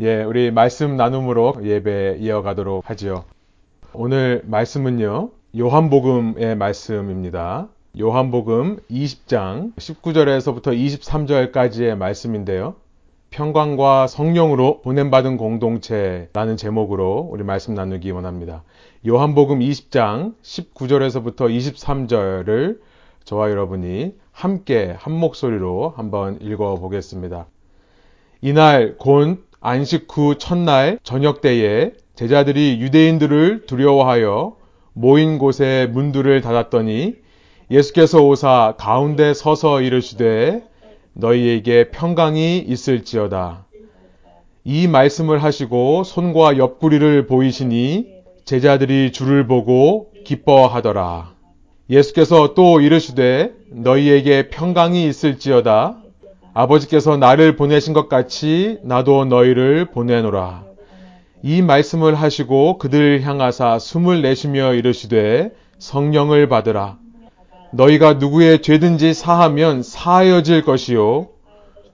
예, 우리 말씀 나눔으로 예배 이어가도록 하지요. 오늘 말씀은요, 요한복음의 말씀입니다. 요한복음 20장 19절에서부터 23절까지의 말씀인데요. 평강과 성령으로 보냄받은 공동체라는 제목으로 우리 말씀 나누기 원합니다. 요한복음 20장 19절에서부터 23절을 저와 여러분이 함께 한 목소리로 한번 읽어 보겠습니다. 이날 곧 안식 후 첫날 저녁 때에 제자들이 유대인들을 두려워하여 모인 곳에 문들을 닫았더니 예수께서 오사 가운데 서서 이르시되 너희에게 평강이 있을지어다. 이 말씀을 하시고 손과 옆구리를 보이시니 제자들이 주를 보고 기뻐하더라. 예수께서 또 이르시되 너희에게 평강이 있을지어다. 아버지께서 나를 보내신 것 같이 나도 너희를 보내노라. 이 말씀을 하시고 그들 향하사 숨을 내쉬며 이르시되 성령을 받으라. 너희가 누구의 죄든지 사하면 사하여질 것이요.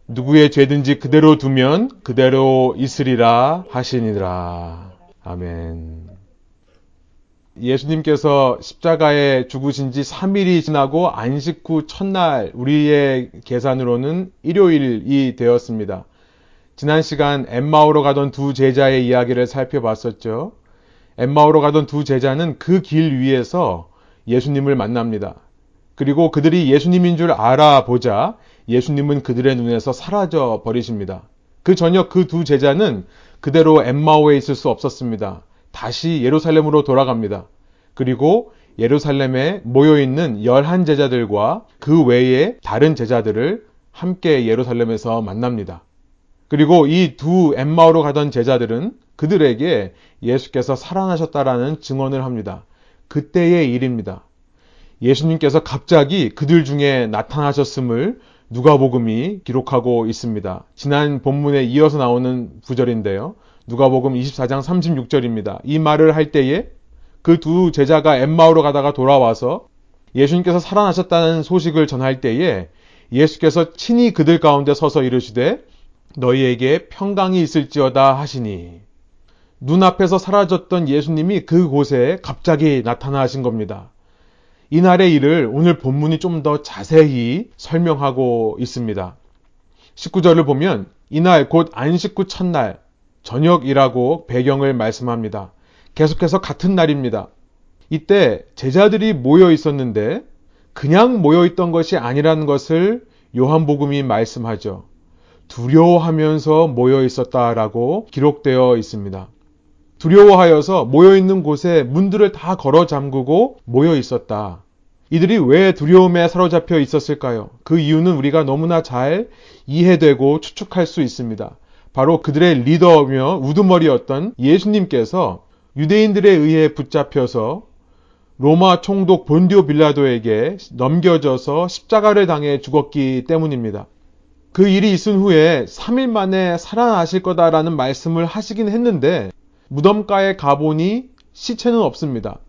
누구의 죄든지 그대로 두면 그대로 있으리라 하시니라. 아멘. 예수님께서 십자가에 죽으신 지 3일이 지나고 안식 후 첫날 우리의 계산으로는 일요일이 되었습니다. 지난 시간 엠마오로 가던 두 제자의 이야기를 살펴봤었죠. 엠마오로 가던 두 제자는 그 길 위에서 예수님을 만납니다. 그리고 그들이 예수님인 줄 알아보자 예수님은 그들의 눈에서 사라져 버리십니다. 그 저녁 그 두 제자는 그대로 엠마오에 있을 수 없었습니다. 다시 예루살렘으로 돌아갑니다. 그리고 예루살렘에 모여있는 열한 제자들과 그 외에 다른 제자들을 함께 예루살렘에서 만납니다. 그리고 이 두 엠마오로 가던 제자들은 그들에게 예수께서 살아나셨다라는 증언을 합니다. 그때의 일입니다. 예수님께서 갑자기 그들 중에 나타나셨음을 누가복음이 기록하고 있습니다. 지난 본문에 이어서 나오는 구절인데요. 누가복음 24장 36절입니다. 이 말을 할 때에 그 두 제자가 엠마오로 가다가 돌아와서 예수님께서 살아나셨다는 소식을 전할 때에 예수께서 친히 그들 가운데 서서 이르시되 너희에게 평강이 있을지어다 하시니 눈앞에서 사라졌던 예수님이 그곳에 갑자기 나타나신 겁니다. 이날의 일을 오늘 본문이 좀 더 자세히 설명하고 있습니다. 19절을 보면 이날 곧 안식 후 첫날 저녁이라고 배경을 말씀합니다. 계속해서 같은 날입니다. 이때 제자들이 모여 있었는데 그냥 모여 있던 것이 아니라는 것을 요한복음이 말씀하죠. 두려워하면서 모여 있었다라고 기록되어 있습니다. 두려워하여서 모여 있는 곳에 문들을 다 걸어 잠그고 모여 있었다. 이들이 왜 두려움에 사로잡혀 있었을까요? 그 이유는 우리가 너무나 잘 이해되고 추측할 수 있습니다. 바로 그들의 리더며 우두머리였던 예수님께서 유대인들에 의해 붙잡혀서 로마 총독 본디오 빌라도에게 넘겨져서 십자가를 당해 죽었기 때문입니다. 그 일이 있은 후에 3일 만에 살아나실 거다라는 말씀을 하시긴 했는데 무덤가에 가보니 시체는 없습니다.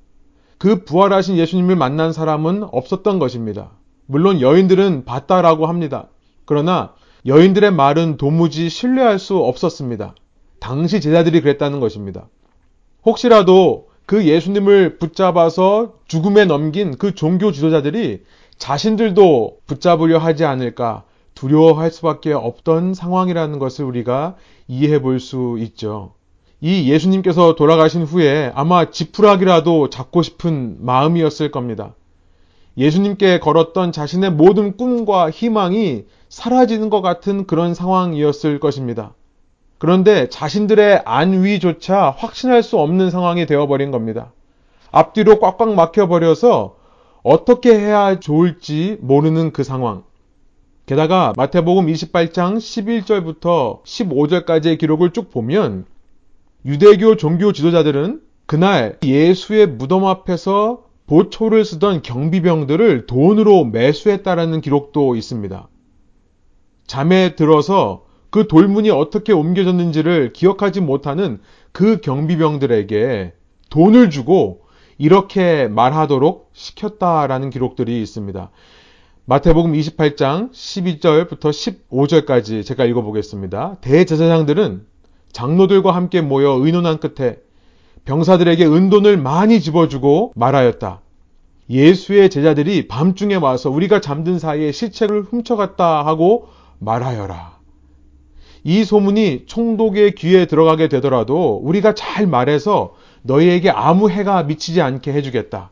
그 부활하신 예수님을 만난 사람은 없었던 것입니다. 물론 여인들은 봤다라고 합니다. 그러나 여인들의 말은 도무지 신뢰할 수 없었습니다. 당시 제자들이 그랬다는 것입니다. 혹시라도 그 예수님을 붙잡아서 죽음에 넘긴 그 종교 지도자들이 자신들도 붙잡으려 하지 않을까 두려워할 수밖에 없던 상황이라는 것을 우리가 이해해 볼 수 있죠. 이 예수님께서 돌아가신 후에 아마 지푸라기라도 잡고 싶은 마음이었을 겁니다. 예수님께 걸었던 자신의 모든 꿈과 희망이 사라지는 것 같은 그런 상황이었을 것입니다. 그런데 자신들의 안위조차 확신할 수 없는 상황이 되어버린 겁니다. 앞뒤로 꽉꽉 막혀버려서 어떻게 해야 좋을지 모르는 그 상황. 게다가 마태복음 28장 11절부터 15절까지의 기록을 쭉 보면 유대교 종교 지도자들은 그날 예수의 무덤 앞에서 보초를 쓰던 경비병들을 돈으로 매수했다라는 기록도 있습니다. 잠에 들어서 그 돌문이 어떻게 옮겨졌는지를 기억하지 못하는 그 경비병들에게 돈을 주고 이렇게 말하도록 시켰다라는 기록들이 있습니다. 마태복음 28장 12절부터 15절까지 제가 읽어보겠습니다. 대제사장들은 장로들과 함께 모여 의논한 끝에 병사들에게 은돈을 많이 집어주고 말하였다. 예수의 제자들이 밤중에 와서 우리가 잠든 사이에 시체를 훔쳐갔다 하고 말하여라. 이 소문이 총독의 귀에 들어가게 되더라도 우리가 잘 말해서 너희에게 아무 해가 미치지 않게 해주겠다.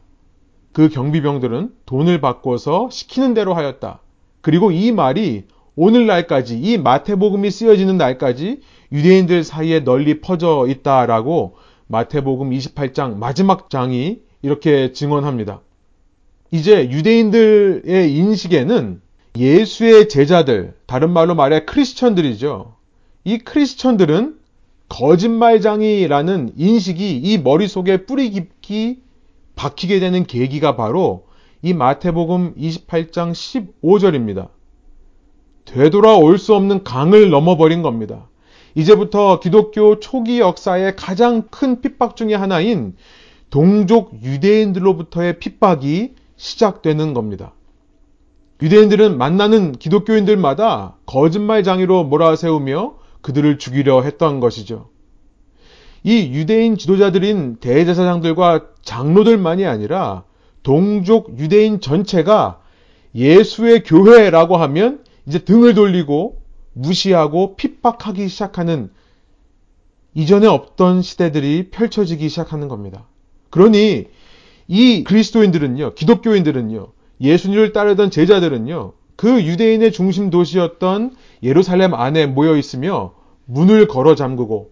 그 경비병들은 돈을 바꿔서 시키는 대로 하였다. 그리고 이 말이 오늘날까지 이 마태복음이 쓰여지는 날까지 유대인들 사이에 널리 퍼져 있다라고 마태복음 28장 마지막 장이 이렇게 증언합니다. 이제 유대인들의 인식에는 예수의 제자들, 다른 말로 말해 크리스천들이죠. 이 크리스천들은 거짓말장이라는 인식이 이 머릿속에 뿌리 깊이 박히게 되는 계기가 바로 이 마태복음 28장 15절입니다. 되돌아올 수 없는 강을 넘어버린 겁니다. 이제부터 기독교 초기 역사의 가장 큰 핍박 중의 하나인 동족 유대인들로부터의 핍박이 시작되는 겁니다. 유대인들은 만나는 기독교인들마다 거짓말장이로 몰아세우며 그들을 죽이려 했던 것이죠. 이 유대인 지도자들인 대제사장들과 장로들만이 아니라 동족 유대인 전체가 예수의 교회라고 하면 이제 등을 돌리고 무시하고 핍박하기 시작하는 이전에 없던 시대들이 펼쳐지기 시작하는 겁니다. 그러니 이 그리스도인들은요, 기독교인들은요, 예수님을 따르던 제자들은요, 그 유대인의 중심 도시였던 예루살렘 안에 모여 있으며 문을 걸어 잠그고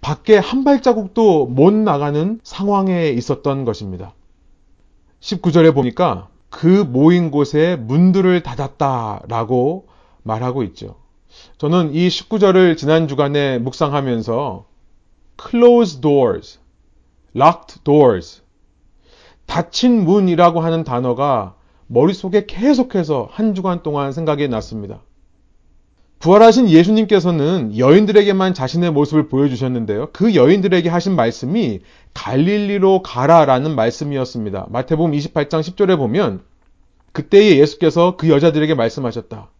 밖에 한 발자국도 못 나가는 상황에 있었던 것입니다. 19절에 보니까 그 모인 곳에 문들을 닫았다라고 말하고 있죠. 저는 이 19절을 지난 주간에 묵상하면서 closed doors, locked doors, 닫힌 문이라고 하는 단어가 머릿속에 계속해서 한 주간 동안 생각이 났습니다. 부활하신 예수님께서는 여인들에게만 자신의 모습을 보여주셨는데요. 그 여인들에게 하신 말씀이 갈릴리로 가라라는 말씀이었습니다. 마태복음 28장 10절에 보면 그때에 예수께서 그 여자들에게 말씀하셨다.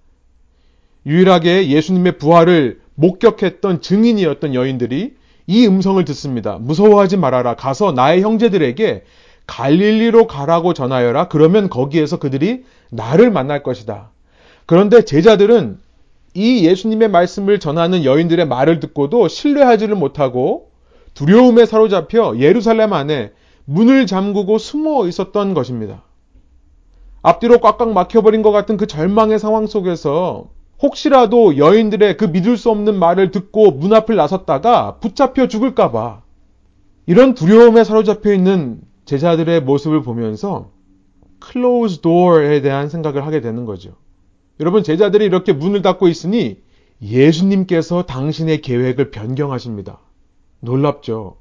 유일하게 예수님의 부활을 목격했던 증인이었던 여인들이 이 음성을 듣습니다. 무서워하지 말아라. 가서 나의 형제들에게 갈릴리로 가라고 전하여라. 그러면 거기에서 그들이 나를 만날 것이다. 그런데 제자들은 이 예수님의 말씀을 전하는 여인들의 말을 듣고도 신뢰하지를 못하고 두려움에 사로잡혀 예루살렘 안에 문을 잠그고 숨어 있었던 것입니다. 앞뒤로 꽉꽉 막혀버린 것 같은 그 절망의 상황 속에서 혹시라도 여인들의 그 믿을 수 없는 말을 듣고 문 앞을 나섰다가 붙잡혀 죽을까봐 이런 두려움에 사로잡혀 있는 제자들의 모습을 보면서 close door에 대한 생각을 하게 되는 거죠. 여러분, 제자들이 이렇게 문을 닫고 있으니 예수님께서 당신의 계획을 변경하십니다. 놀랍죠?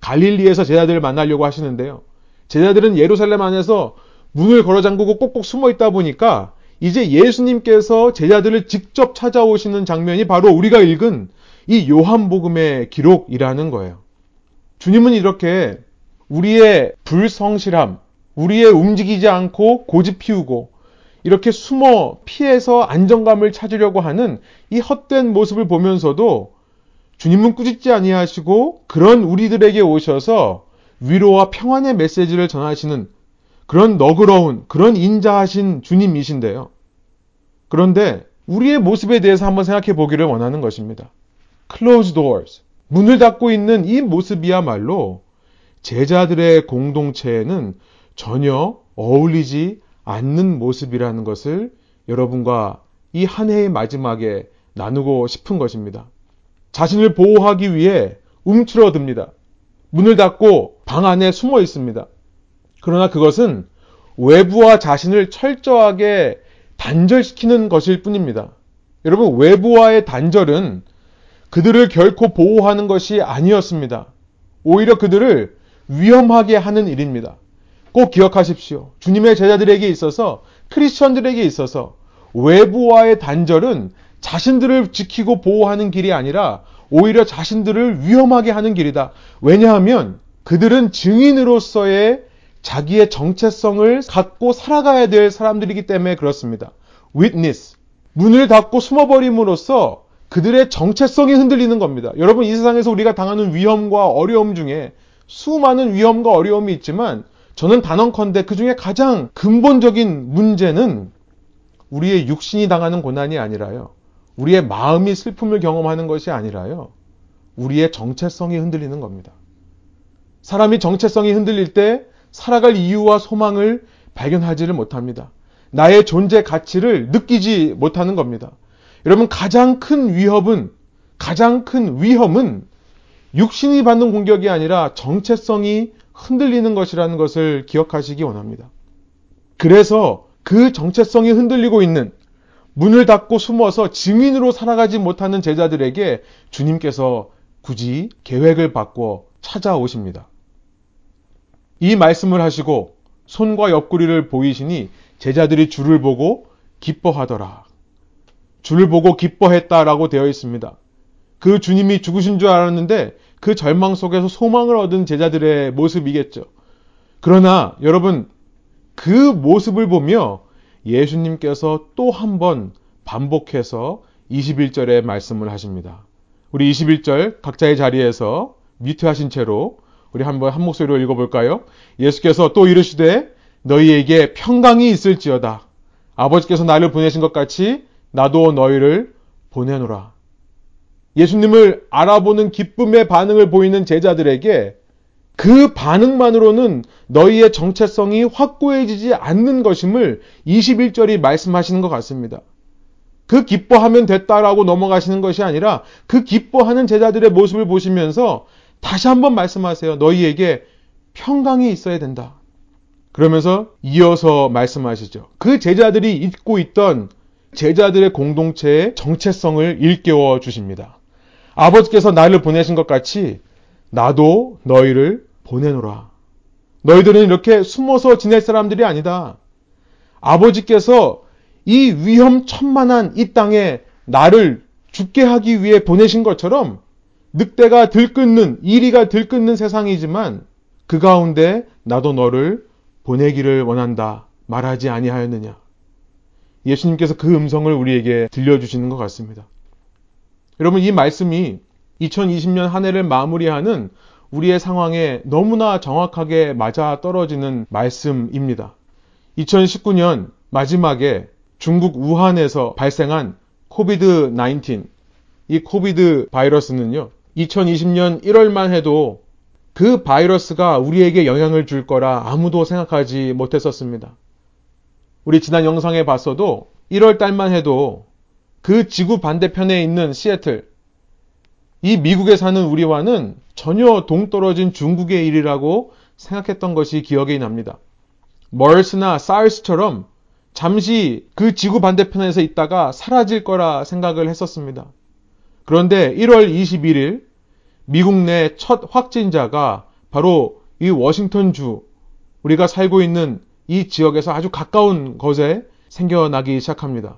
갈릴리에서 제자들을 만나려고 하시는데요. 제자들은 예루살렘 안에서 문을 걸어 잠그고 꼭꼭 숨어 있다 보니까 이제 예수님께서 제자들을 직접 찾아오시는 장면이 바로 우리가 읽은 이 요한복음의 기록이라는 거예요. 주님은 이렇게 우리의 불성실함, 우리의 움직이지 않고 고집 피우고 이렇게 숨어 피해서 안정감을 찾으려고 하는 이 헛된 모습을 보면서도 주님은 꾸짖지 아니하시고 그런 우리들에게 오셔서 위로와 평안의 메시지를 전하시는 그런 너그러운 그런 인자하신 주님이신데요. 그런데 우리의 모습에 대해서 한번 생각해 보기를 원하는 것입니다. closed doors. 문을 닫고 있는 이 모습이야말로 제자들의 공동체에는 전혀 어울리지 않는 모습이라는 것을 여러분과 이 한 해의 마지막에 나누고 싶은 것입니다. 자신을 보호하기 위해 움츠러듭니다. 문을 닫고 방 안에 숨어 있습니다. 그러나 그것은 외부와 자신을 철저하게 단절시키는 것일 뿐입니다. 여러분, 외부와의 단절은 그들을 결코 보호하는 것이 아니었습니다. 오히려 그들을 위험하게 하는 일입니다. 꼭 기억하십시오. 주님의 제자들에게 있어서 크리스천들에게 있어서 외부와의 단절은 자신들을 지키고 보호하는 길이 아니라 오히려 자신들을 위험하게 하는 길이다. 왜냐하면 그들은 증인으로서의 자기의 정체성을 갖고 살아가야 될 사람들이기 때문에 그렇습니다. witness. 문을 닫고 숨어버림으로써 그들의 정체성이 흔들리는 겁니다. 여러분, 이 세상에서 우리가 당하는 위험과 어려움 중에 수많은 위험과 어려움이 있지만 저는 단언컨대 그 중에 가장 근본적인 문제는 우리의 육신이 당하는 고난이 아니라요. 우리의 마음이 슬픔을 경험하는 것이 아니라요. 우리의 정체성이 흔들리는 겁니다. 사람이 정체성이 흔들릴 때 살아갈 이유와 소망을 발견하지를 못합니다. 나의 존재 가치를 느끼지 못하는 겁니다. 여러분, 가장 큰 위협은, 가장 큰 위험은 육신이 받는 공격이 아니라 정체성이 흔들리는 것이라는 것을 기억하시기 원합니다. 그래서 그 정체성이 흔들리고 있는 문을 닫고 숨어서 증인으로 살아가지 못하는 제자들에게 주님께서 굳이 계획을 바꿔 찾아오십니다. 이 말씀을 하시고 손과 옆구리를 보이시니 제자들이 주를 보고 기뻐하더라. 주를 보고 기뻐했다라고 되어 있습니다. 그 주님이 죽으신 줄 알았는데 그 절망 속에서 소망을 얻은 제자들의 모습이겠죠. 그러나 여러분 그 모습을 보며 예수님께서 또 한 번 반복해서 21절에 말씀을 하십니다. 우리 21절 각자의 자리에서 뮤트하신 채로 우리 한번 한 목소리로 읽어볼까요? 예수께서 또 이르시되 너희에게 평강이 있을지어다. 아버지께서 나를 보내신 것 같이 나도 너희를 보내노라. 예수님을 알아보는 기쁨의 반응을 보이는 제자들에게 그 반응만으로는 너희의 정체성이 확고해지지 않는 것임을 21절이 말씀하시는 것 같습니다. 그 기뻐하면 됐다라고 넘어가시는 것이 아니라 그 기뻐하는 제자들의 모습을 보시면서 다시 한번 말씀하세요. 너희에게 평강이 있어야 된다. 그러면서 이어서 말씀하시죠. 그 제자들이 잊고 있던 제자들의 공동체의 정체성을 일깨워 주십니다. 아버지께서 나를 보내신 것 같이 나도 너희를 보내노라. 너희들은 이렇게 숨어서 지낼 사람들이 아니다. 아버지께서 이 위험천만한 이 땅에 나를 죽게 하기 위해 보내신 것처럼 늑대가 들끓는, 이리가 들끓는 세상이지만 그 가운데 나도 너를 보내기를 원한다. 말하지 아니하였느냐. 예수님께서 그 음성을 우리에게 들려주시는 것 같습니다. 여러분, 이 말씀이 2020년 한 해를 마무리하는 우리의 상황에 너무나 정확하게 맞아 떨어지는 말씀입니다. 2019년 마지막에 중국 우한에서 발생한 COVID 19, 이 COVID 바이러스는요, 2020년 1월만 해도 그 바이러스가 우리에게 영향을 줄 거라 아무도 생각하지 못했었습니다. 우리 지난 영상에 봤어도 1월 달만 해도 그 지구 반대편에 있는 시애틀, 이 미국에 사는 우리와는 전혀 동떨어진 중국의 일이라고 생각했던 것이 기억이 납니다. 멀스나 사르스처럼 잠시 그 지구 반대편에서 있다가 사라질 거라 생각을 했었습니다. 그런데 1월 21일 미국 내 첫 확진자가 바로 이 워싱턴주 우리가 살고 있는 이 지역에서 아주 가까운 곳에 생겨나기 시작합니다.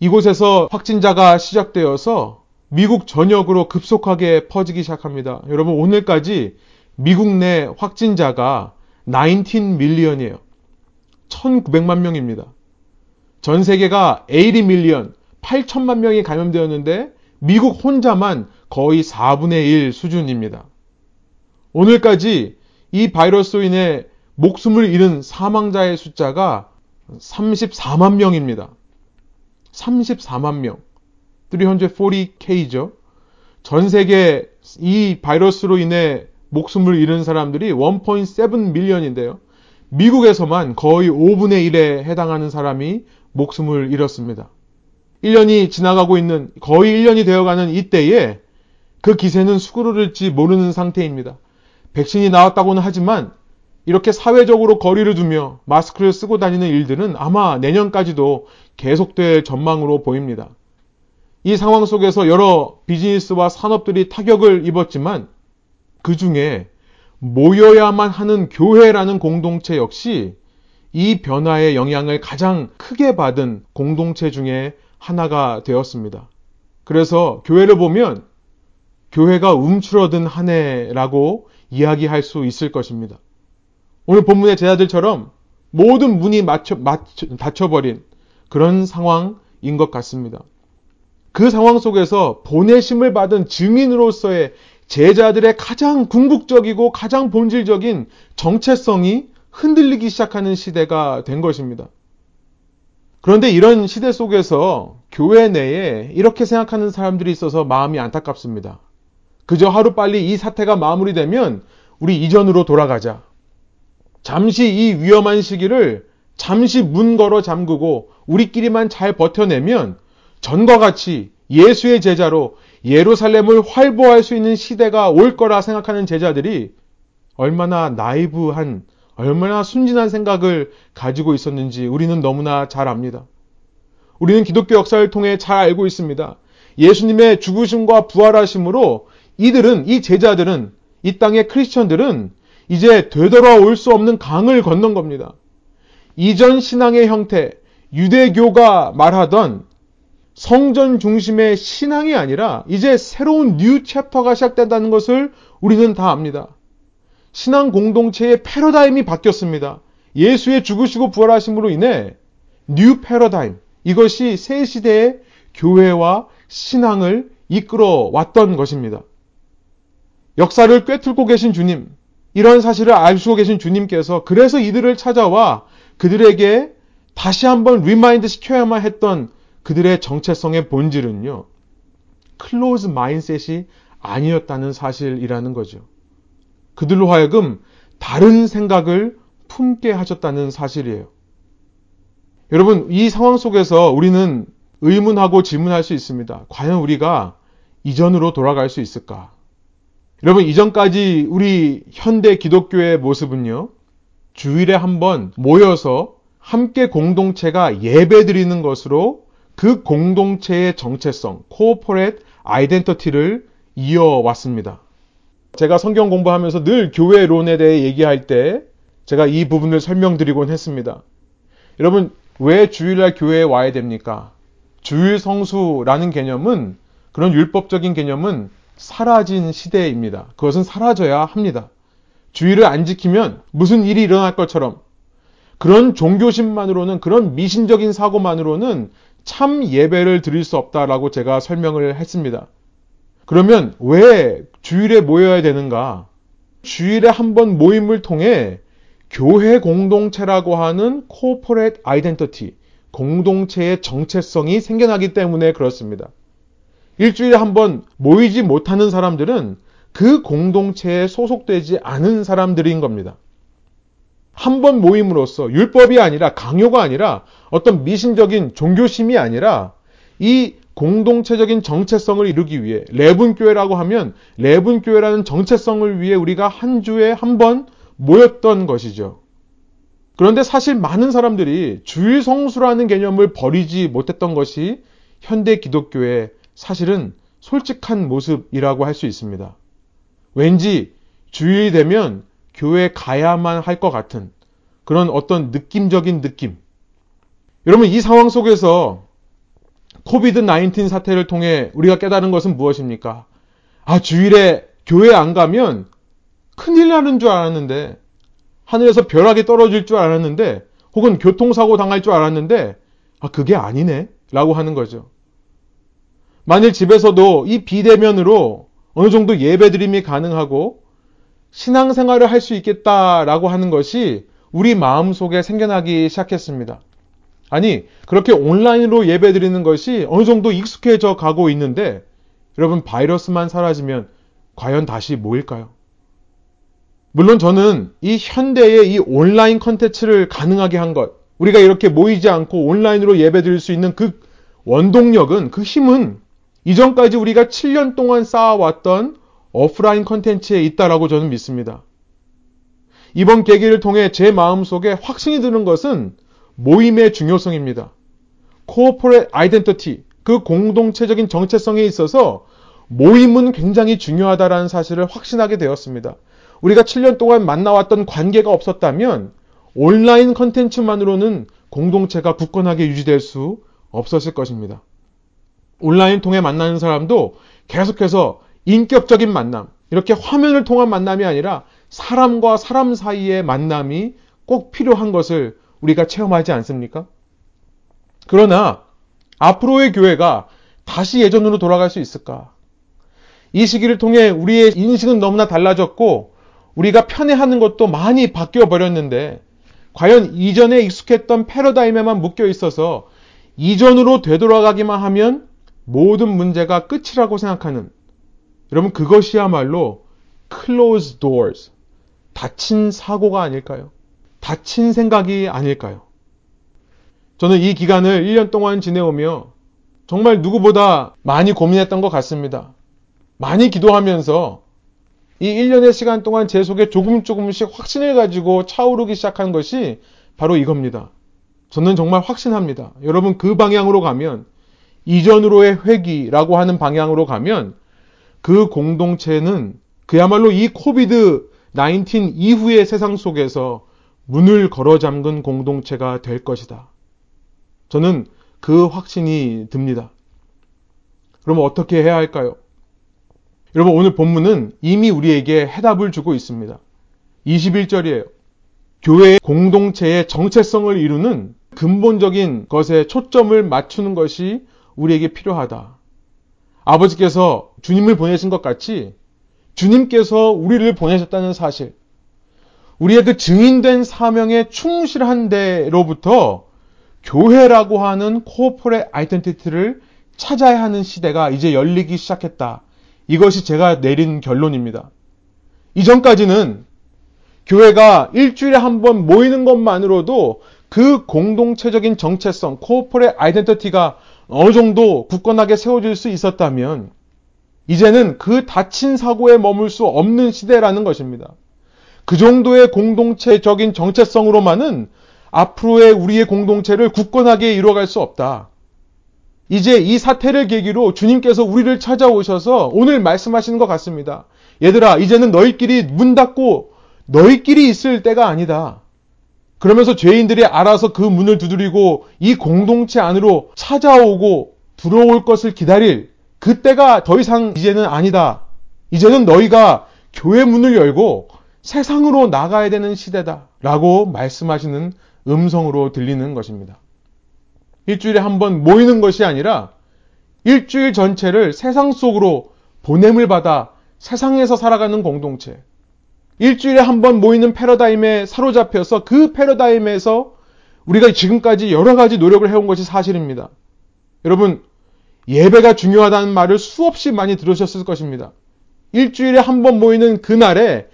이곳에서 확진자가 시작되어서 미국 전역으로 급속하게 퍼지기 시작합니다. 여러분 오늘까지 미국 내 확진자가 19 밀리언이에요. 1900만 명입니다. 전 세계가 80 밀리언, 8천만 명이 감염되었는데 미국 혼자만 거의 4분의 1 수준입니다. 오늘까지 이 바이러스로 인해 목숨을 잃은 사망자의 숫자가 34만 명입니다. 34만 명. 340K죠. 전 세계 이 바이러스로 인해 목숨을 잃은 사람들이 1.7 밀리언인데요. 미국에서만 거의 5분의 1에 해당하는 사람이 목숨을 잃었습니다. 1년이 지나가고 있는 거의 1년이 되어가는 이때에 그 기세는 수그러들지 모르는 상태입니다. 백신이 나왔다고는 하지만 이렇게 사회적으로 거리를 두며 마스크를 쓰고 다니는 일들은 아마 내년까지도 계속될 전망으로 보입니다. 이 상황 속에서 여러 비즈니스와 산업들이 타격을 입었지만 그 중에 모여야만 하는 교회라는 공동체 역시 이 변화의 영향을 가장 크게 받은 공동체 중에 하나가 되었습니다. 그래서 교회를 보면 교회가 움츠러든 한 해라고 이야기할 수 있을 것입니다. 오늘 본문의 제자들처럼 모든 문이 맞춰, 맞춰, 닫혀버린 그런 상황인 것 같습니다. 그 상황 속에서 보내심을 받은 증인으로서의 제자들의 가장 궁극적이고 가장 본질적인 정체성이 흔들리기 시작하는 시대가 된 것입니다. 그런데 이런 시대 속에서 교회 내에 이렇게 생각하는 사람들이 있어서 마음이 안타깝습니다. 그저 하루빨리 이 사태가 마무리되면 우리 이전으로 돌아가자. 잠시 이 위험한 시기를 잠시 문 걸어 잠그고 우리끼리만 잘 버텨내면 전과 같이 예수의 제자로 예루살렘을 활보할 수 있는 시대가 올 거라 생각하는 제자들이 얼마나 나이브한, 얼마나 순진한 생각을 가지고 있었는지 우리는 너무나 잘 압니다. 우리는 기독교 역사를 통해 잘 알고 있습니다. 예수님의 죽으심과 부활하심으로 이들은, 이 제자들은, 이 땅의 크리스천들은 이제 되돌아올 수 없는 강을 건넌 겁니다. 이전 신앙의 형태, 유대교가 말하던 성전 중심의 신앙이 아니라 이제 새로운 new chapter가 시작된다는 것을 우리는 다 압니다. 신앙 공동체의 패러다임이 바뀌었습니다. 예수의 죽으시고 부활하심으로 인해 new paradigm, 이것이 새 시대의 교회와 신앙을 이끌어 왔던 것입니다. 역사를 꿰뚫고 계신 주님, 이런 사실을 알고 계신 주님께서 그래서 이들을 찾아와 그들에게 다시 한번 remind 시켜야만 했던 그들의 정체성의 본질은요, closed mindset이 아니었다는 사실이라는 거죠. 그들로 하여금 다른 생각을 품게 하셨다는 사실이에요. 여러분, 이 상황 속에서 우리는 의문하고 질문할 수 있습니다. 과연 우리가 이전으로 돌아갈 수 있을까? 여러분, 이전까지 우리 현대 기독교의 모습은요, 주일에 한번 모여서 함께 공동체가 예배 드리는 것으로 그 공동체의 정체성, 코어포렛 아이덴티티를 이어왔습니다. 제가 성경 공부하면서 늘 교회론에 대해 얘기할 때 제가 이 부분을 설명드리곤 했습니다. 여러분, 왜 주일날 교회에 와야 됩니까? 주일 성수라는 개념은 그런 율법적인 개념은 사라진 시대입니다. 그것은 사라져야 합니다. 주의를 안 지키면 무슨 일이 일어날 것처럼 그런 종교심만으로는 그런 미신적인 사고만으로는 참 예배를 드릴 수 없다라고 제가 설명을 했습니다. 그러면 왜 주일에 모여야 되는가? 주일에 한 번 모임을 통해 교회 공동체라고 하는 코퍼렛 아이덴티티, 공동체의 정체성이 생겨나기 때문에 그렇습니다. 일주일에 한 번 모이지 못하는 사람들은 그 공동체에 소속되지 않은 사람들인 겁니다. 한 번 모임으로써 율법이 아니라 강요가 아니라 어떤 미신적인 종교심이 아니라 이 공동체적인 정체성을 이루기 위해 레분교회라고 하면 레분교회라는 정체성을 위해 우리가 한 주에 한 번 모였던 것이죠. 그런데 사실 많은 사람들이 주일 성수라는 개념을 버리지 못했던 것이 현대 기독교의 사실은 솔직한 모습이라고 할 수 있습니다. 왠지 주일이 되면 교회 가야만 할 것 같은 그런 어떤 느낌적인 느낌. 여러분, 이 상황 속에서 코비드 19 사태를 통해 우리가 깨달은 것은 무엇입니까? 아, 주일에 교회 안 가면 큰일 나는 줄 알았는데, 하늘에서 벼락이 떨어질 줄 알았는데, 혹은 교통사고 당할 줄 알았는데, 아, 그게 아니네? 라고 하는 거죠. 만일 집에서도 이 비대면으로 어느 정도 예배드림이 가능하고 신앙생활을 할 수 있겠다라고 하는 것이 우리 마음 속에 생겨나기 시작했습니다. 아니, 그렇게 온라인으로 예배 드리는 것이 어느 정도 익숙해져 가고 있는데, 여러분, 바이러스만 사라지면 과연 다시 모일까요? 물론 저는 이 현대의 이 온라인 컨텐츠를 가능하게 한 것, 우리가 이렇게 모이지 않고 온라인으로 예배 드릴 수 있는 그 원동력은, 그 힘은 이전까지 우리가 7년 동안 쌓아왔던 오프라인 컨텐츠에 있다라고 저는 믿습니다. 이번 계기를 통해 제 마음속에 확신이 드는 것은 모임의 중요성입니다. 코어포레 아이덴티티, 그 공동체적인 정체성에 있어서 모임은 굉장히 중요하다라는 사실을 확신하게 되었습니다. 우리가 7년 동안 만나왔던 관계가 없었다면 온라인 컨텐츠만으로는 공동체가 굳건하게 유지될 수 없었을 것입니다. 온라인 통해 만나는 사람도 계속해서 인격적인 만남, 이렇게 화면을 통한 만남이 아니라 사람과 사람 사이의 만남이 꼭 필요한 것을 우리가 체험하지 않습니까? 그러나 앞으로의 교회가 다시 예전으로 돌아갈 수 있을까? 이 시기를 통해 우리의 인식은 너무나 달라졌고 우리가 편애하는 것도 많이 바뀌어 버렸는데 과연 이전에 익숙했던 패러다임에만 묶여 있어서 이전으로 되돌아가기만 하면 모든 문제가 끝이라고 생각하는 여러분 그것이야말로 closed doors 닫힌 사고가 아닐까요? 닫힌 생각이 아닐까요? 저는 이 기간을 1년 동안 지내오며 정말 누구보다 많이 고민했던 것 같습니다. 많이 기도하면서 이 1년의 시간 동안 제 속에 조금 조금씩 확신을 가지고 차오르기 시작한 것이 바로 이겁니다. 저는 정말 확신합니다. 여러분 그 방향으로 가면 이전으로의 회기라고 하는 방향으로 가면 그 공동체는 그야말로 이 코비드 19 이후의 세상 속에서 문을 걸어 잠근 공동체가 될 것이다. 저는 그 확신이 듭니다. 그럼 어떻게 해야 할까요? 여러분 오늘 본문은 이미 우리에게 해답을 주고 있습니다. 21절이에요. 교회의 공동체의 정체성을 이루는 근본적인 것에 초점을 맞추는 것이 우리에게 필요하다. 아버지께서 주님을 보내신 것 같이 주님께서 우리를 보내셨다는 사실, 우리의 그 증인된 사명에 충실한 데로부터 교회라고 하는 코어폴의 아이덴티티를 찾아야 하는 시대가 이제 열리기 시작했다. 이것이 제가 내린 결론입니다. 이전까지는 교회가 일주일에 한 번 모이는 것만으로도 그 공동체적인 정체성, 코어폴의 아이덴티티가 어느 정도 굳건하게 세워질 수 있었다면 이제는 그 닫힌 사고에 머물 수 없는 시대라는 것입니다. 그 정도의 공동체적인 정체성으로만은 앞으로의 우리의 공동체를 굳건하게 이루어갈 수 없다. 이제 이 사태를 계기로 주님께서 우리를 찾아오셔서 오늘 말씀하시는 것 같습니다. 얘들아, 이제는 너희끼리 문 닫고 너희끼리 있을 때가 아니다. 그러면서 죄인들이 알아서 그 문을 두드리고 이 공동체 안으로 찾아오고 들어올 것을 기다릴 그때가 더 이상 이제는 아니다. 이제는 너희가 교회 문을 열고 세상으로 나가야 되는 시대다. 라고 말씀하시는 음성으로 들리는 것입니다. 일주일에 한 번 모이는 것이 아니라 일주일 전체를 세상 속으로 보냄을 받아 세상에서 살아가는 공동체. 일주일에 한 번 모이는 패러다임에 사로잡혀서 그 패러다임에서 우리가 지금까지 여러 가지 노력을 해온 것이 사실입니다. 여러분, 예배가 중요하다는 말을 수없이 많이 들으셨을 것입니다. 일주일에 한 번 모이는 그날에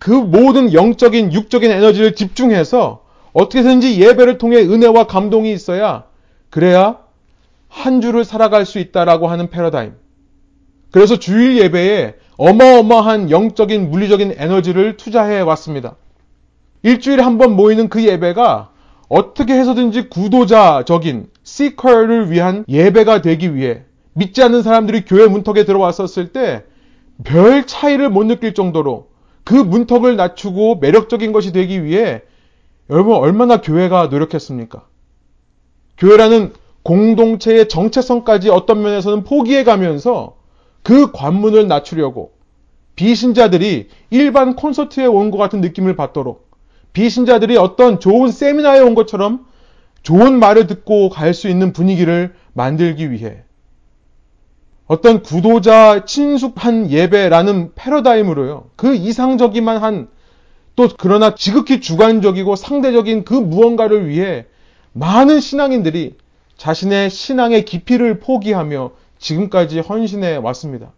그 모든 영적인, 육적인 에너지를 집중해서 어떻게든지 예배를 통해 은혜와 감동이 있어야 그래야 한 주를 살아갈 수 있다라고 하는 패러다임. 그래서 주일 예배에 어마어마한 영적인 물리적인 에너지를 투자해 왔습니다. 일주일에 한 번 모이는 그 예배가 어떻게 해서든지 구도자적인 시커를 위한 예배가 되기 위해 믿지 않는 사람들이 교회 문턱에 들어왔었을 때 별 차이를 못 느낄 정도로 그 문턱을 낮추고 매력적인 것이 되기 위해 여러분 얼마나 교회가 노력했습니까? 교회라는 공동체의 정체성까지 어떤 면에서는 포기해 가면서 그 관문을 낮추려고 비신자들이 일반 콘서트에 온 것 같은 느낌을 받도록 비신자들이 어떤 좋은 세미나에 온 것처럼 좋은 말을 듣고 갈 수 있는 분위기를 만들기 위해 어떤 구도자 친숙한 예배라는 패러다임으로요. 그 이상적이만 한 또 그러나 지극히 주관적이고 상대적인 그 무언가를 위해 많은 신앙인들이 자신의 신앙의 깊이를 포기하며 지금까지 헌신해 왔습니다.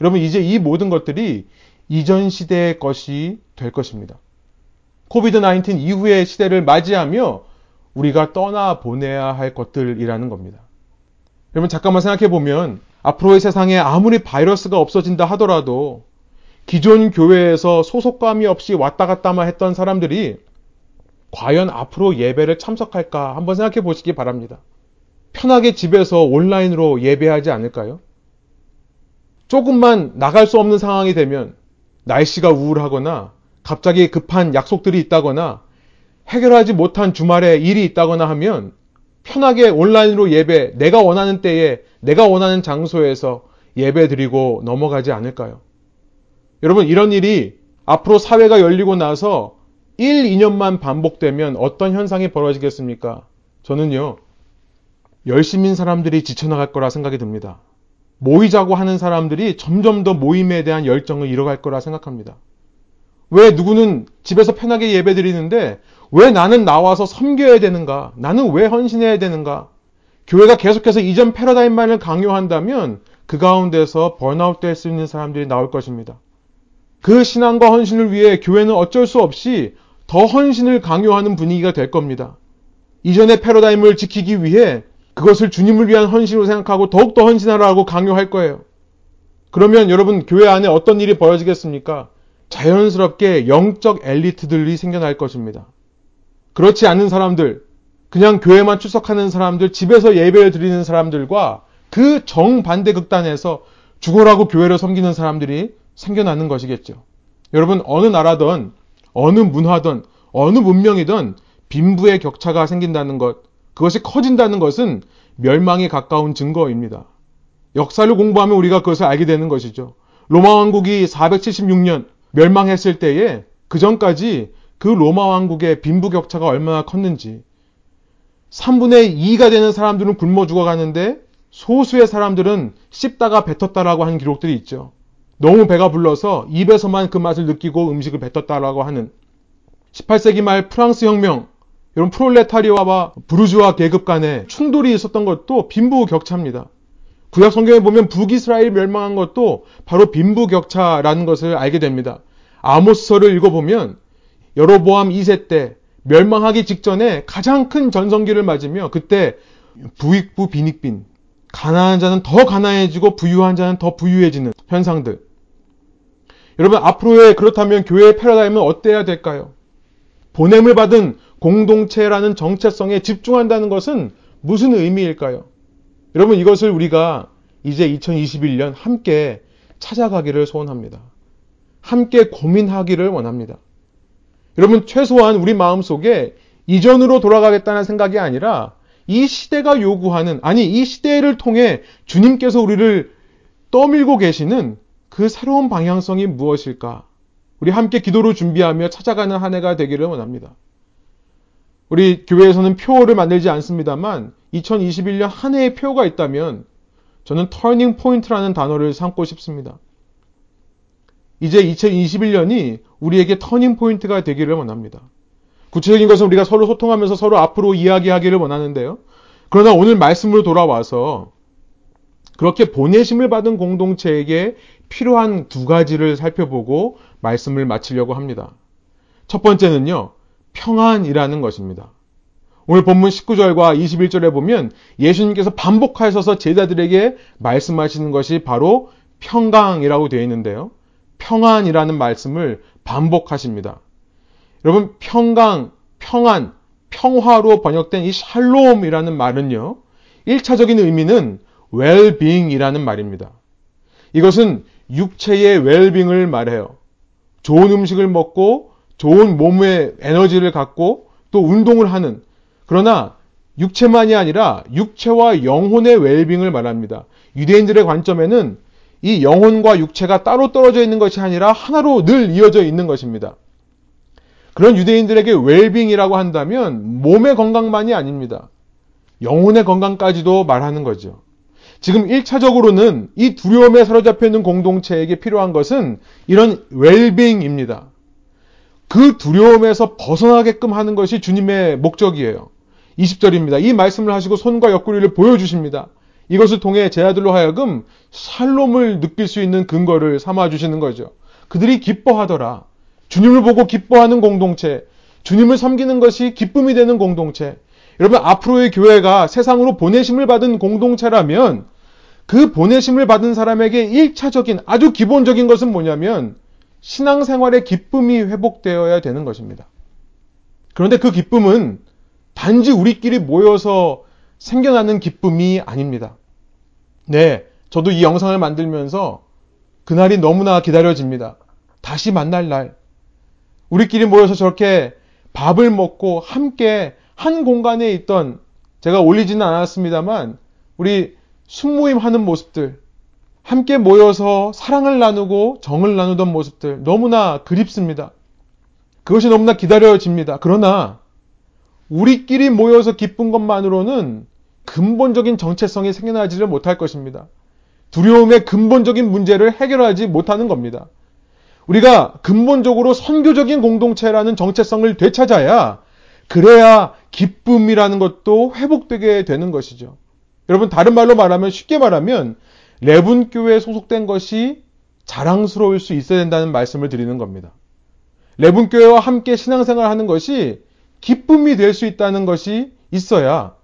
여러분, 이제 이 모든 것들이 이전 시대의 것이 될 것입니다. 코비드-19 이후의 시대를 맞이하며 우리가 떠나 보내야 할 것들이라는 겁니다. 여러분, 잠깐만 생각해 보면 앞으로의 세상에 아무리 바이러스가 없어진다 하더라도 기존 교회에서 소속감이 없이 왔다 갔다만 했던 사람들이 과연 앞으로 예배를 참석할까 한번 생각해 보시기 바랍니다. 편하게 집에서 온라인으로 예배하지 않을까요? 조금만 나갈 수 없는 상황이 되면 날씨가 우울하거나 갑자기 급한 약속들이 있다거나 해결하지 못한 주말에 일이 있다거나 하면 편하게 온라인으로 예배, 내가 원하는 때에 내가 원하는 장소에서 예배 드리고 넘어가지 않을까요? 여러분, 이런 일이 앞으로 사회가 열리고 나서 1, 2년만 반복되면 어떤 현상이 벌어지겠습니까? 저는요, 열심인 사람들이 지쳐나갈 거라 생각이 듭니다. 모이자고 하는 사람들이 점점 더 모임에 대한 열정을 잃어갈 거라 생각합니다. 왜 누구는 집에서 편하게 예배 드리는데 왜 나는 나와서 섬겨야 되는가? 나는 왜 헌신해야 되는가? 교회가 계속해서 이전 패러다임만을 강요한다면 그 가운데서 번아웃 될 수 있는 사람들이 나올 것입니다. 그 신앙과 헌신을 위해 교회는 어쩔 수 없이 더 헌신을 강요하는 분위기가 될 겁니다. 이전의 패러다임을 지키기 위해 그것을 주님을 위한 헌신으로 생각하고 더욱더 헌신하라고 강요할 거예요. 그러면 여러분 교회 안에 어떤 일이 벌어지겠습니까? 자연스럽게 영적 엘리트들이 생겨날 것입니다. 그렇지 않은 사람들, 그냥 교회만 출석하는 사람들, 집에서 예배를 드리는 사람들과 그 정반대 극단에서 죽어라고 교회를 섬기는 사람들이 생겨나는 것이겠죠. 여러분, 어느 나라든, 어느 문화든, 어느 문명이든 빈부의 격차가 생긴다는 것, 그것이 커진다는 것은 멸망에 가까운 증거입니다. 역사를 공부하면 우리가 그것을 알게 되는 것이죠. 로마 왕국이 476년 멸망했을 때에 그 전까지 그 로마 왕국의 빈부 격차가 얼마나 컸는지 3분의 2가 되는 사람들은 굶어 죽어가는데 소수의 사람들은 씹다가 뱉었다라고 하는 기록들이 있죠. 너무 배가 불러서 입에서만 그 맛을 느끼고 음식을 뱉었다라고 하는 18세기 말 프랑스 혁명 이런 프롤레타리아와 부르주아 계급 간에 충돌이 있었던 것도 빈부 격차입니다. 구약 성경에 보면 북이스라엘 멸망한 것도 바로 빈부 격차라는 것을 알게 됩니다. 아모스서를 읽어보면 여로보암 2세 때 멸망하기 직전에 가장 큰 전성기를 맞으며 그때 부익부 빈익빈 가난한 자는 더 가난해지고 부유한 자는 더 부유해지는 현상들. 여러분 앞으로의 그렇다면 교회의 패러다임은 어때야 될까요? 보냄을 받은 공동체라는 정체성에 집중한다는 것은 무슨 의미일까요? 여러분 이것을 우리가 이제 2021년 함께 찾아가기를 소원합니다. 함께 고민하기를 원합니다. 여러분 최소한 우리 마음 속에 이전으로 돌아가겠다는 생각이 아니라 이 시대가 요구하는 아니 이 시대를 통해 주님께서 우리를 떠밀고 계시는 그 새로운 방향성이 무엇일까? 우리 함께 기도로 준비하며 찾아가는 한 해가 되기를 원합니다. 우리 교회에서는 표어를 만들지 않습니다만 2021년 한 해의 표어가 있다면 저는 turning point라는 단어를 삼고 싶습니다. 이제 2021년이 우리에게 turning point가 되기를 원합니다. 구체적인 것은 우리가 서로 소통하면서 서로 앞으로 이야기하기를 원하는데요. 그러나 오늘 말씀으로 돌아와서 그렇게 보내심을 받은 공동체에게 필요한 두 가지를 살펴보고 말씀을 마치려고 합니다. 첫 번째는요, 평안이라는 것입니다. 오늘 본문 19절과 21절에 보면 예수님께서 반복하셔서 제자들에게 말씀하시는 것이 바로 평강이라고 되어 있는데요. 평안이라는 말씀을 반복하십니다. 여러분, 평강, 평안, 평화로 번역된 이 샬롬이라는 말은요, 1차적인 의미는 well-being이라는 말입니다. 이것은 육체의 웰빙을 말해요. 좋은 음식을 먹고 좋은 몸의 에너지를 갖고 또 운동을 하는 그러나 육체만이 아니라 육체와 영혼의 웰빙을 말합니다. 유대인들의 관점에는 이 영혼과 육체가 따로 떨어져 있는 것이 아니라 하나로 늘 이어져 있는 것입니다. 그런 유대인들에게 웰빙이라고 한다면 몸의 건강만이 아닙니다. 영혼의 건강까지도 말하는 거죠. 지금 1차적으로는 이 두려움에 사로잡혀 있는 공동체에게 필요한 것은 이런 웰빙입니다. 그 두려움에서 벗어나게끔 하는 것이 주님의 목적이에요. 20절입니다. 이 말씀을 하시고 손과 옆구리를 보여주십니다. 이것을 통해 제 아들로 하여금 살롬을 느낄 수 있는 근거를 삼아 주시는 거죠. 그들이 기뻐하더라. 주님을 보고 기뻐하는 공동체, 주님을 섬기는 것이 기쁨이 되는 공동체. 여러분, 앞으로의 교회가 세상으로 보내심을 받은 공동체라면 그 보내심을 받은 사람에게 1차적인 아주 기본적인 것은 뭐냐면 신앙생활의 기쁨이 회복되어야 되는 것입니다. 그런데 그 기쁨은 단지 우리끼리 모여서 생겨나는 기쁨이 아닙니다. 네, 저도 이 영상을 만들면서 그날이 너무나 기다려집니다. 다시 만날 날. 우리끼리 모여서 저렇게 밥을 먹고 함께 한 공간에 있던 제가 올리지는 않았습니다만 우리 순모임 하는 모습들, 함께 모여서 사랑을 나누고 정을 나누던 모습들 너무나 그립습니다. 그것이 너무나 기다려집니다. 그러나 우리끼리 모여서 기쁜 것만으로는 근본적인 정체성이 생겨나지를 못할 것입니다. 두려움의 근본적인 문제를 해결하지 못하는 겁니다. 우리가 근본적으로 선교적인 공동체라는 정체성을 되찾아야 그래야 기쁨이라는 것도 회복되게 되는 것이죠. 여러분 다른 말로 말하면 쉽게 말하면 레분 교회에 소속된 것이 자랑스러울 수 있어야 된다는 말씀을 드리는 겁니다. 레분 교회와 함께 신앙생활 하는 것이 기쁨이 될 수 있다는 것이 있어야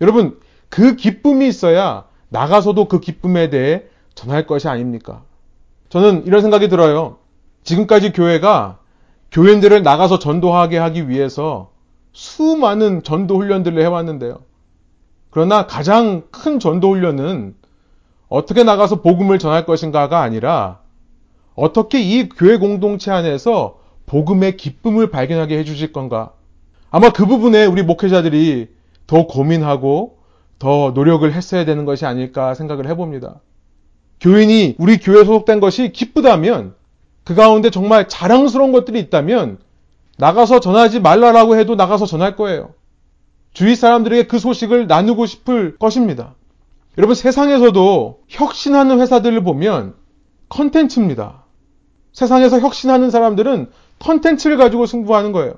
여러분 그 기쁨이 있어야 나가서도 그 기쁨에 대해 전할 것이 아닙니까? 저는 이런 생각이 들어요. 지금까지 교회가 교인들을 나가서 전도하게 하기 위해서 수많은 전도 훈련들을 해왔는데요. 그러나 가장 큰 전도 훈련은 어떻게 나가서 복음을 전할 것인가가 아니라 어떻게 이 교회 공동체 안에서 복음의 기쁨을 발견하게 해주실 건가. 아마 그 부분에 우리 목회자들이 더 고민하고 더 노력을 했어야 되는 것이 아닐까 생각을 해봅니다. 교인이 우리 교회에 소속된 것이 기쁘다면 그 가운데 정말 자랑스러운 것들이 있다면 나가서 전하지 말라라고 해도 나가서 전할 거예요. 주위 사람들에게 그 소식을 나누고 싶을 것입니다. 여러분 세상에서도 혁신하는 회사들을 보면 컨텐츠입니다. 세상에서 혁신하는 사람들은 컨텐츠를 가지고 승부하는 거예요.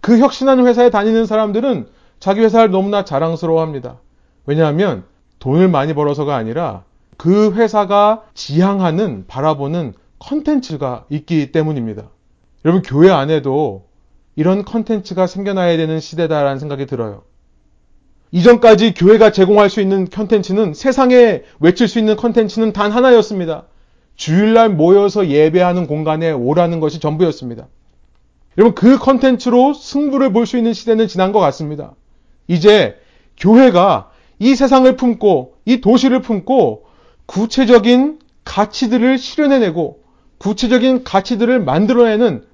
그 혁신하는 회사에 다니는 사람들은 자기 회사를 너무나 자랑스러워합니다. 왜냐하면 돈을 많이 벌어서가 아니라 그 회사가 지향하는 바라보는 컨텐츠가 있기 때문입니다. 여러분 교회 안에도 이런 컨텐츠가 생겨나야 되는 시대다라는 생각이 들어요. 이전까지 교회가 제공할 수 있는 컨텐츠는 세상에 외칠 수 있는 컨텐츠는 단 하나였습니다. 주일날 모여서 예배하는 공간에 오라는 것이 전부였습니다. 여러분 그 컨텐츠로 승부를 볼 수 있는 시대는 지난 것 같습니다. 이제 교회가 이 세상을 품고 이 도시를 품고 구체적인 가치들을 실현해내고 구체적인 가치들을 만들어내는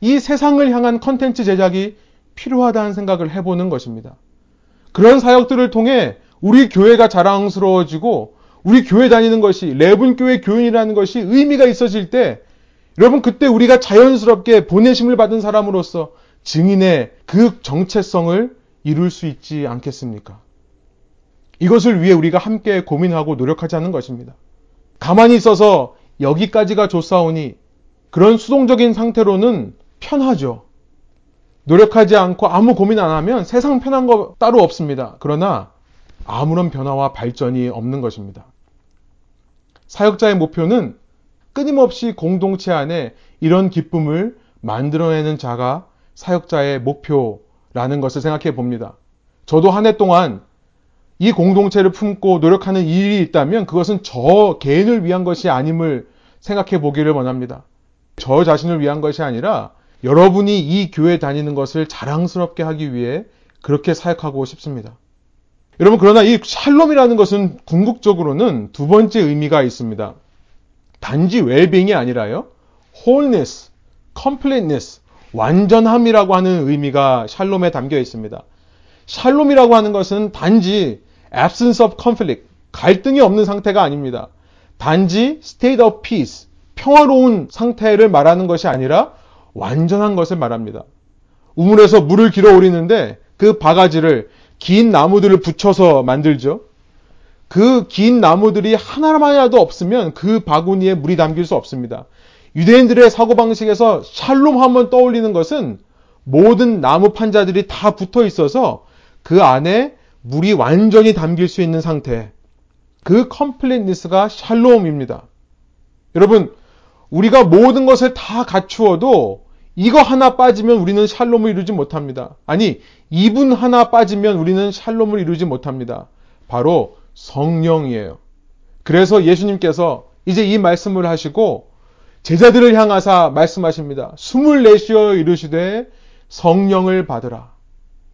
이 세상을 향한 컨텐츠 제작이 필요하다는 생각을 해보는 것입니다. 그런 사역들을 통해 우리 교회가 자랑스러워지고 우리 교회 다니는 것이 레분교회 교인이라는 것이 의미가 있어질 때 여러분 그때 우리가 자연스럽게 보내심을 받은 사람으로서 증인의 그 정체성을 이룰 수 있지 않겠습니까? 이것을 위해 우리가 함께 고민하고 노력하자는 것입니다. 가만히 있어서 여기까지가 좋사오니 그런 수동적인 상태로는 편하죠. 노력하지 않고 아무 고민 안 하면 세상 편한 거 따로 없습니다. 그러나 아무런 변화와 발전이 없는 것입니다. 사역자의 목표는 끊임없이 공동체 안에 이런 기쁨을 만들어내는 자가 사역자의 목표 라는 것을 생각해 봅니다. 저도 한 해 동안 이 공동체를 품고 노력하는 일이 있다면 그것은 저 개인을 위한 것이 아님을 생각해 보기를 원합니다. 저 자신을 위한 것이 아니라 여러분이 이 교회 다니는 것을 자랑스럽게 하기 위해 그렇게 사역하고 싶습니다. 여러분, 그러나 이 샬롬이라는 것은 궁극적으로는 두 번째 의미가 있습니다. 단지 웰빙이 아니라요, wholeness, completeness, 완전함이라고 하는 의미가 샬롬에 담겨 있습니다. 샬롬이라고 하는 것은 단지 absence of conflict, 갈등이 없는 상태가 아닙니다. 단지 state of peace, 평화로운 상태를 말하는 것이 아니라 완전한 것을 말합니다. 우물에서 물을 길어 오리는데 그 바가지를 긴 나무들을 붙여서 만들죠. 그 긴 나무들이 하나만이라도 없으면 그 바구니에 물이 담길 수 없습니다. 유대인들의 사고방식에서 샬롬 하면 떠올리는 것은 모든 나무 판자들이 다 붙어 있어서 그 안에 물이 완전히 담길 수 있는 상태. 그 컴플릿니스가 샬롬입니다. 여러분, 우리가 모든 것을 다 갖추어도 이거 하나 빠지면 우리는 샬롬을 이루지 못합니다. 아니, 이분 하나 빠지면 우리는 샬롬을 이루지 못합니다. 바로 성령이에요. 그래서 예수님께서 이제 이 말씀을 하시고 제자들을 향하사 말씀하십니다. 숨을 내쉬어 이르시되 성령을 받으라.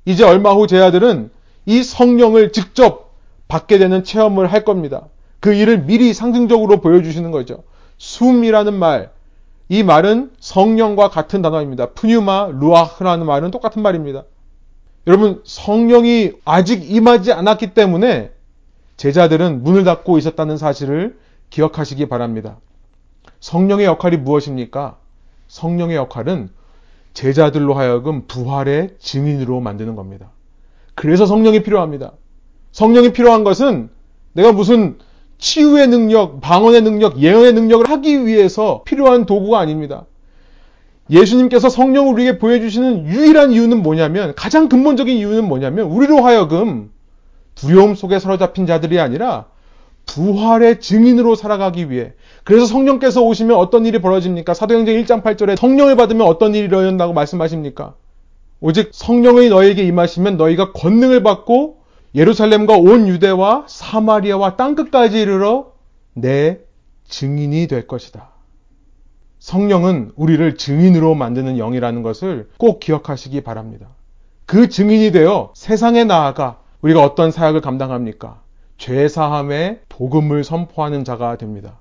이제 얼마 후 제자들은 이 성령을 직접 받게 되는 체험을 할 겁니다. 그 일을 미리 상징적으로 보여주시는 거죠. 숨이라는 말, 이 말은 성령과 같은 단어입니다. 푸뉴마, 루아흐라는 말은 똑같은 말입니다. 여러분, 성령이 아직 임하지 않았기 때문에 제자들은 문을 닫고 있었다는 사실을 기억하시기 바랍니다. 성령의 역할이 무엇입니까? 성령의 역할은 제자들로 하여금 부활의 증인으로 만드는 겁니다. 그래서 성령이 필요합니다. 성령이 필요한 것은 내가 무슨 치유의 능력, 방언의 능력, 예언의 능력을 하기 위해서 필요한 도구가 아닙니다. 예수님께서 성령을 우리에게 보여주시는 유일한 이유는 뭐냐면, 가장 근본적인 이유는 뭐냐면, 우리로 하여금 두려움 속에 사로잡힌 자들이 아니라 부활의 증인으로 살아가기 위해. 그래서 성령께서 오시면 어떤 일이 벌어집니까? 사도행전 1장 8절에 성령을 받으면 어떤 일이 일어난다고 말씀하십니까? 오직 성령의 너에게 임하시면 너희가 권능을 받고 예루살렘과 온 유대와 사마리아와 땅끝까지 이르러 내 증인이 될 것이다. 성령은 우리를 증인으로 만드는 영이라는 것을 꼭 기억하시기 바랍니다. 그 증인이 되어 세상에 나아가 우리가 어떤 사역을 감당합니까? 죄사함의 복음을 선포하는 자가 됩니다.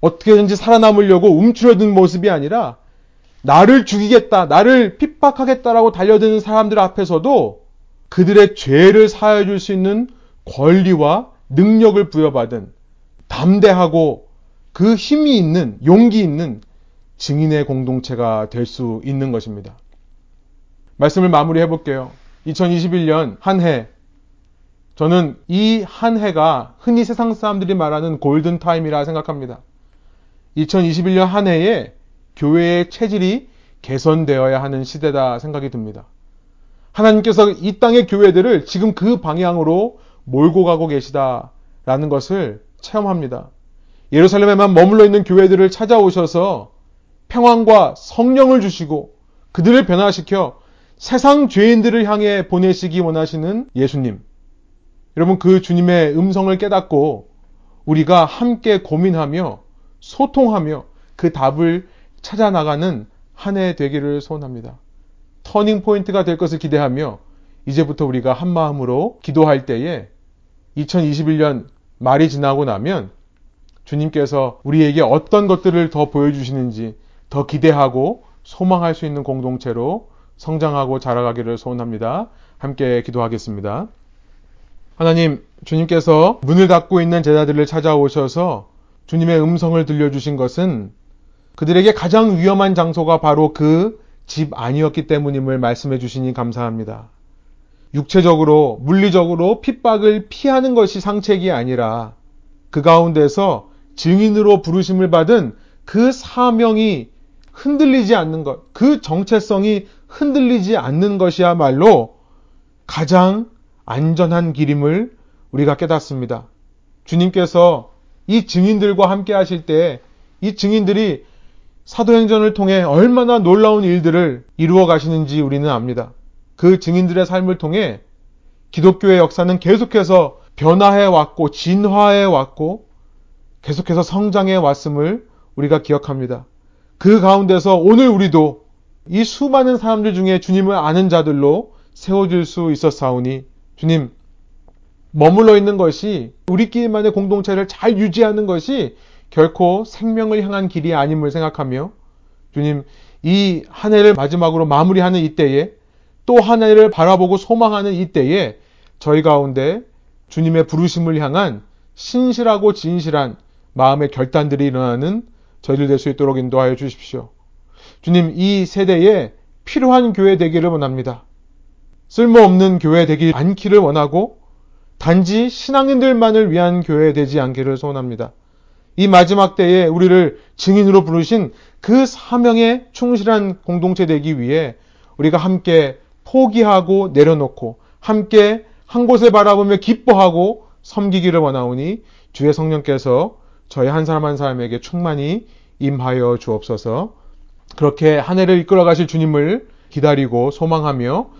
어떻게든지 살아남으려고 움츠러든 모습이 아니라 나를 죽이겠다, 나를 핍박하겠다라고 달려드는 사람들 앞에서도 그들의 죄를 사하여 줄수 있는 권리와 능력을 부여받은 담대하고 그 힘이 있는, 용기 있는 증인의 공동체가 될 수 있는 것입니다. 말씀을 마무리해 볼게요. 2021년 한 해, 저는 이 한 해가 흔히 세상 사람들이 말하는 골든 타임이라 생각합니다. 2021년 한 해에 교회의 체질이 개선되어야 하는 시대다 생각이 듭니다. 하나님께서 이 땅의 교회들을 지금 그 방향으로 몰고 가고 계시다라는 것을 체험합니다. 예루살렘에만 머물러 있는 교회들을 찾아오셔서 평안과 성령을 주시고 그들을 변화시켜 세상 죄인들을 향해 보내시기 원하시는 예수님. 여러분 그 주님의 음성을 깨닫고 우리가 함께 고민하며 소통하며 그 답을 찾아 나가는 한 해 되기를 소원합니다. 터닝 포인트가 될 것을 기대하며 이제부터 우리가 한 마음으로 기도할 때에 2021년 말이 지나고 나면 주님께서 우리에게 어떤 것들을 더 보여주시는지 더 기대하고 소망할 수 있는 공동체로 성장하고 자라가기를 소원합니다. 함께 기도하겠습니다. 하나님, 주님께서 문을 닫고 있는 제자들을 찾아오셔서 주님의 음성을 들려주신 것은 그들에게 가장 위험한 장소가 바로 그 집 아니었기 때문임을 말씀해 주시니 감사합니다. 육체적으로, 물리적으로 핍박을 피하는 것이 상책이 아니라 그 가운데서 증인으로 부르심을 받은 그 사명이 흔들리지 않는 것, 그 정체성이 흔들리지 않는 것이야말로 가장 안전한 길임을 우리가 깨닫습니다. 주님께서 이 증인들과 함께 하실 때 이 증인들이 사도행전을 통해 얼마나 놀라운 일들을 이루어 가시는지 우리는 압니다. 그 증인들의 삶을 통해 기독교의 역사는 계속해서 변화해 왔고 진화해 왔고 계속해서 성장해 왔음을 우리가 기억합니다. 그 가운데서 오늘 우리도 이 수많은 사람들 중에 주님을 아는 자들로 세워질 수 있었사오니 주님 머물러 있는 것이 우리끼리만의 공동체를 잘 유지하는 것이 결코 생명을 향한 길이 아님을 생각하며 주님 이 한 해를 마지막으로 마무리하는 이때에 또 한 해를 바라보고 소망하는 이때에 저희 가운데 주님의 부르심을 향한 신실하고 진실한 마음의 결단들이 일어나는 저희들 될수 있도록 인도하여 주십시오. 주님 이 세대에 필요한 교회 되기를 원합니다. 쓸모없는 교회 되기 않기를 원하고 단지 신앙인들만을 위한 교회 되지 않기를 소원합니다. 이 마지막 때에 우리를 증인으로 부르신 그 사명에 충실한 공동체 되기 위해 우리가 함께 포기하고 내려놓고 함께 한 곳에 바라보며 기뻐하고 섬기기를 원하오니 주의 성령께서 저희 한 사람 한 사람에게 충만히 임하여 주옵소서 그렇게 한 해를 이끌어 가실 주님을 기다리고 소망하며